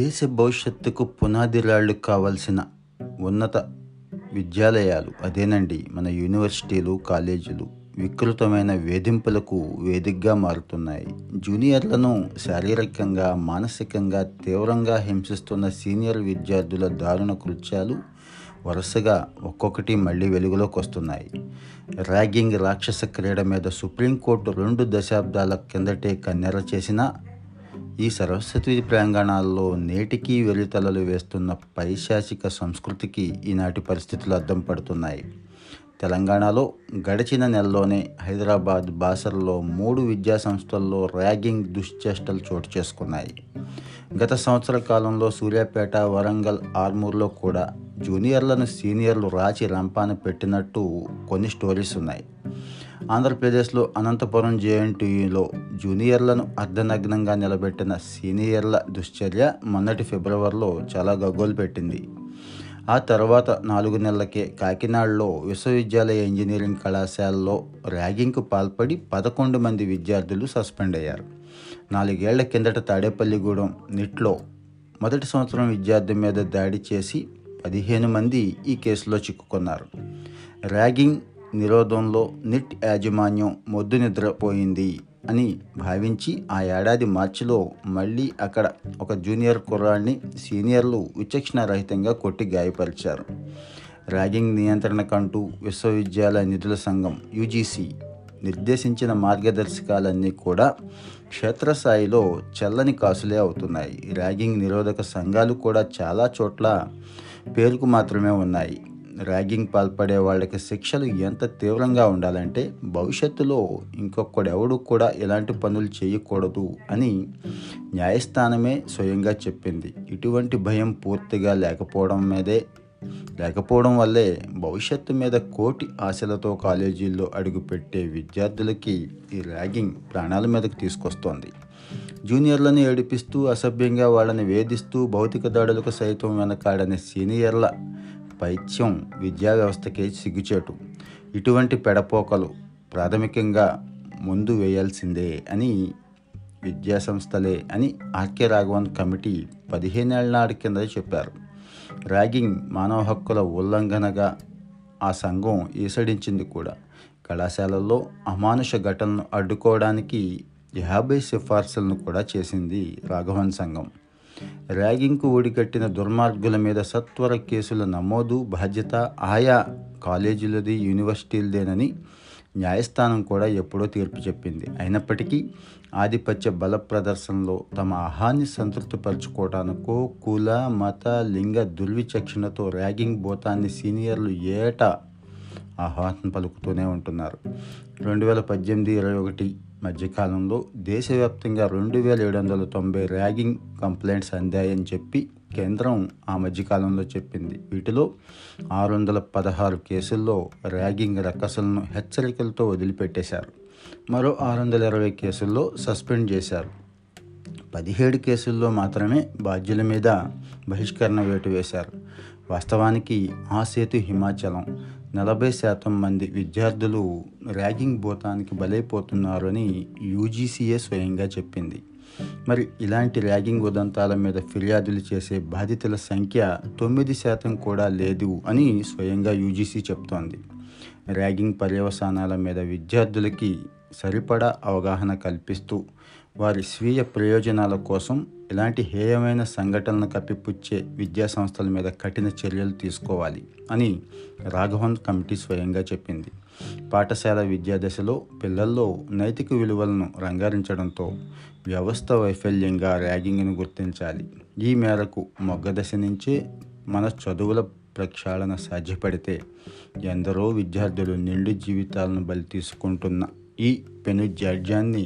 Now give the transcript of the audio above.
దేశ భవిష్యత్తుకు పునాదిరాళ్ళు కావాల్సిన ఉన్నత విద్యాలయాలు అదేనండి. మన యూనివర్సిటీలు కాలేజీలు వికృతమైన వేధింపులకు వేదికగా మారుతున్నాయి. జూనియర్లను శారీరకంగా మానసికంగా తీవ్రంగా హింసిస్తున్న సీనియర్ విద్యార్థుల దారుణ కృత్యాలు వరుసగా ఒక్కొక్కటి మళ్ళీ వెలుగులోకి వస్తున్నాయి. ర్యాగింగ్ రాక్షస క్రీడ మీద సుప్రీంకోర్టు రెండు దశాబ్దాల కిందటే కన్నెర చేసినా ఈ సరస్వతి ప్రాంగణాల్లో నేటికీ వెలితలలు వేస్తున్న పైశాచిక సంస్కృతికి ఈనాటి పరిస్థితులు అద్దం పడుతున్నాయి. తెలంగాణలో గడిచిన నెలలోనే హైదరాబాద్ బాసర్లో మూడు విద్యా సంస్థల్లో ర్యాగింగ్ దుశ్చేష్టలు చోటు చేసుకున్నాయి. గత సంవత్సర కాలంలో సూర్యాపేట వరంగల్ ఆర్మూర్లో కూడా జూనియర్లను సీనియర్లు రాచి రంపాన పెట్టినట్టు కొన్ని స్టోరీస్ ఉన్నాయి. ఆంధ్రప్రదేశ్లో అనంతపురం జేఎన్టీయూలో జూనియర్లను అర్ధనగ్నంగా నిలబెట్టిన సీనియర్ల దుశ్చర్య మొన్నటి ఫిబ్రవరిలో చాలా గగ్గోలు పెట్టింది. ఆ తర్వాత నాలుగు నెలలకే కాకినాడలో విశ్వవిద్యాలయ ఇంజనీరింగ్ కళాశాలలో ర్యాగింగ్కు పాల్పడి పదకొండు మంది విద్యార్థులు సస్పెండ్ అయ్యారు. నాలుగేళ్ళ కిందట తాడేపల్లిగూడెం నిట్లో మొదటి సంవత్సరం విద్యార్థి మీద దాడి చేసి పదిహేను మంది ఈ కేసులో చిక్కుకున్నారు. ర్యాగింగ్ నిరోధంలో నిట్ యాజమాన్యం మొద్దు నిద్రపోయింది అని భావించి ఆ ఏడాది మార్చిలో మళ్ళీ అక్కడ ఒక జూనియర్ కుర్రాడిని సీనియర్లు విచక్షణ రహితంగా కొట్టి గాయపరిచారు. ర్యాగింగ్ నియంత్రణకంటూ విశ్వవిద్యాలయ నిధుల సంఘం యూజీసీ నిర్దేశించిన మార్గదర్శకాలన్నీ కూడా క్షేత్రస్థాయిలో చల్లని కాసులే అవుతున్నాయి. ర్యాగింగ్ నిరోధక సంఘాలు కూడా చాలా చోట్ల పేరుకు మాత్రమే ఉన్నాయి. ర్యాగింగ్ పాల్పడే వాళ్ళకి శిక్షలు ఎంత తీవ్రంగా ఉండాలంటే భవిష్యత్తులో ఇంకొకడెవడు కూడా ఇలాంటి పనులు చేయకూడదు అని న్యాయస్థానమే స్వయంగా చెప్పింది. ఇటువంటి భయం పూర్తిగా లేకపోవడం మీదే. లేకపోవడం వల్లే భవిష్యత్తు మీద కోటి ఆశలతో కాలేజీల్లో అడుగుపెట్టే విద్యార్థులకి ఈ ర్యాగింగ్ ప్రాణాల మీదకు తీసుకొస్తోంది. జూనియర్లను ఏడిపిస్తూ అసభ్యంగా వాళ్ళని వేధిస్తూ భౌతిక దాడులకు సైతం వెనకాడని సీనియర్ల పైత్యం విద్యా వ్యవస్థకే సిగ్గుచేటు. ఇటువంటి పెడపోకలు ప్రాథమికంగా ముందు వేయాల్సిందే అని విద్యా సంస్థలే అని ఆర్కే రాఘవన్ కమిటీ పదిహేనేళ్ళ నాటి కింద చెప్పారు. ర్యాగింగ్ మానవ హక్కుల ఉల్లంఘనగా ఆ సంఘం ఈసడించింది కూడా. కళాశాలల్లో అమానుష ఘటనను అడ్డుకోవడానికి యాభై సిఫార్సులను కూడా చేసింది రాఘవన్ సంఘం. ర్యాగింగ్కు ఓడికట్టిన దుర్మార్గుల మీద సత్వర కేసుల నమోదు బాధ్యత ఆయా కాలేజీలది యూనివర్సిటీలదేనని న్యాయస్థానం కూడా ఎప్పుడో తీర్పు చెప్పింది. అయినప్పటికీ ఆధిపత్య బల ప్రదర్శనలో తమ ఆహాన్ని సంతృప్తిపరచుకోవడానికో కుల మత లింగ దుర్విచక్షణతో ర్యాగింగ్ భూతాన్ని సీనియర్లు ఏటా ఆహ్వానం పలుకుతూనే ఉంటున్నారు. రెండు వేల పద్దెనిమిది ఇరవై ఒకటి మధ్యకాలంలో దేశవ్యాప్తంగా రెండు వేల ఏడు వందల తొంభై ర్యాగింగ్ కంప్లైంట్స్ అందాయని చెప్పి కేంద్రం ఆ మధ్యకాలంలో చెప్పింది. వీటిలో ఆరు వందల పదహారు కేసుల్లో ర్యాగింగ్ రక్కసలను హెచ్చరికలతో వదిలిపెట్టేశారు. మరో ఆరు వందల ఇరవై కేసుల్లో సస్పెండ్ చేశారు. పదిహేడు కేసుల్లో మాత్రమే బాధ్యుల మీద బహిష్కరణ వేటు వేశారు. వాస్తవానికి ఆ సేతు హిమాచలం నలభై శాతం మంది విద్యార్థులు ర్యాగింగ్ భూతానికి బలైపోతున్నారని యూజీసీఏ స్వయంగా చెప్పింది. మరి ఇలాంటి ర్యాగింగ్ ఉదంతాల మీద ఫిర్యాదులు చేసే బాధితుల సంఖ్య తొమ్మిది శాతం కూడా లేదు అని స్వయంగా యూజీసీ చెప్తోంది. ర్యాగింగ్ పర్యవసానాల మీద విద్యార్థులకి సరిపడా అవగాహన కల్పిస్తూ వారి స్వీయ ప్రయోజనాల కోసం ఇలాంటి హేయమైన సంఘటనలను కప్పిపుచ్చే విద్యా సంస్థల మీద కఠిన చర్యలు తీసుకోవాలి అని రాఘవన్ కమిటీ స్వయంగా చెప్పింది. పాఠశాల విద్యా దశలో పిల్లల్లో నైతిక విలువలను రంగారించడంతో వ్యవస్థ వైఫల్యంగా ర్యాగింగ్ను గుర్తించాలి. ఈ మేరకు మొగ్గదశ నుంచే మన చదువుల ప్రక్షాళన సాధ్యపడితే ఎందరో విద్యార్థులు నిండు జీవితాలను బలి తీసుకుంటున్న ఈ పెను జాడ్యాన్ని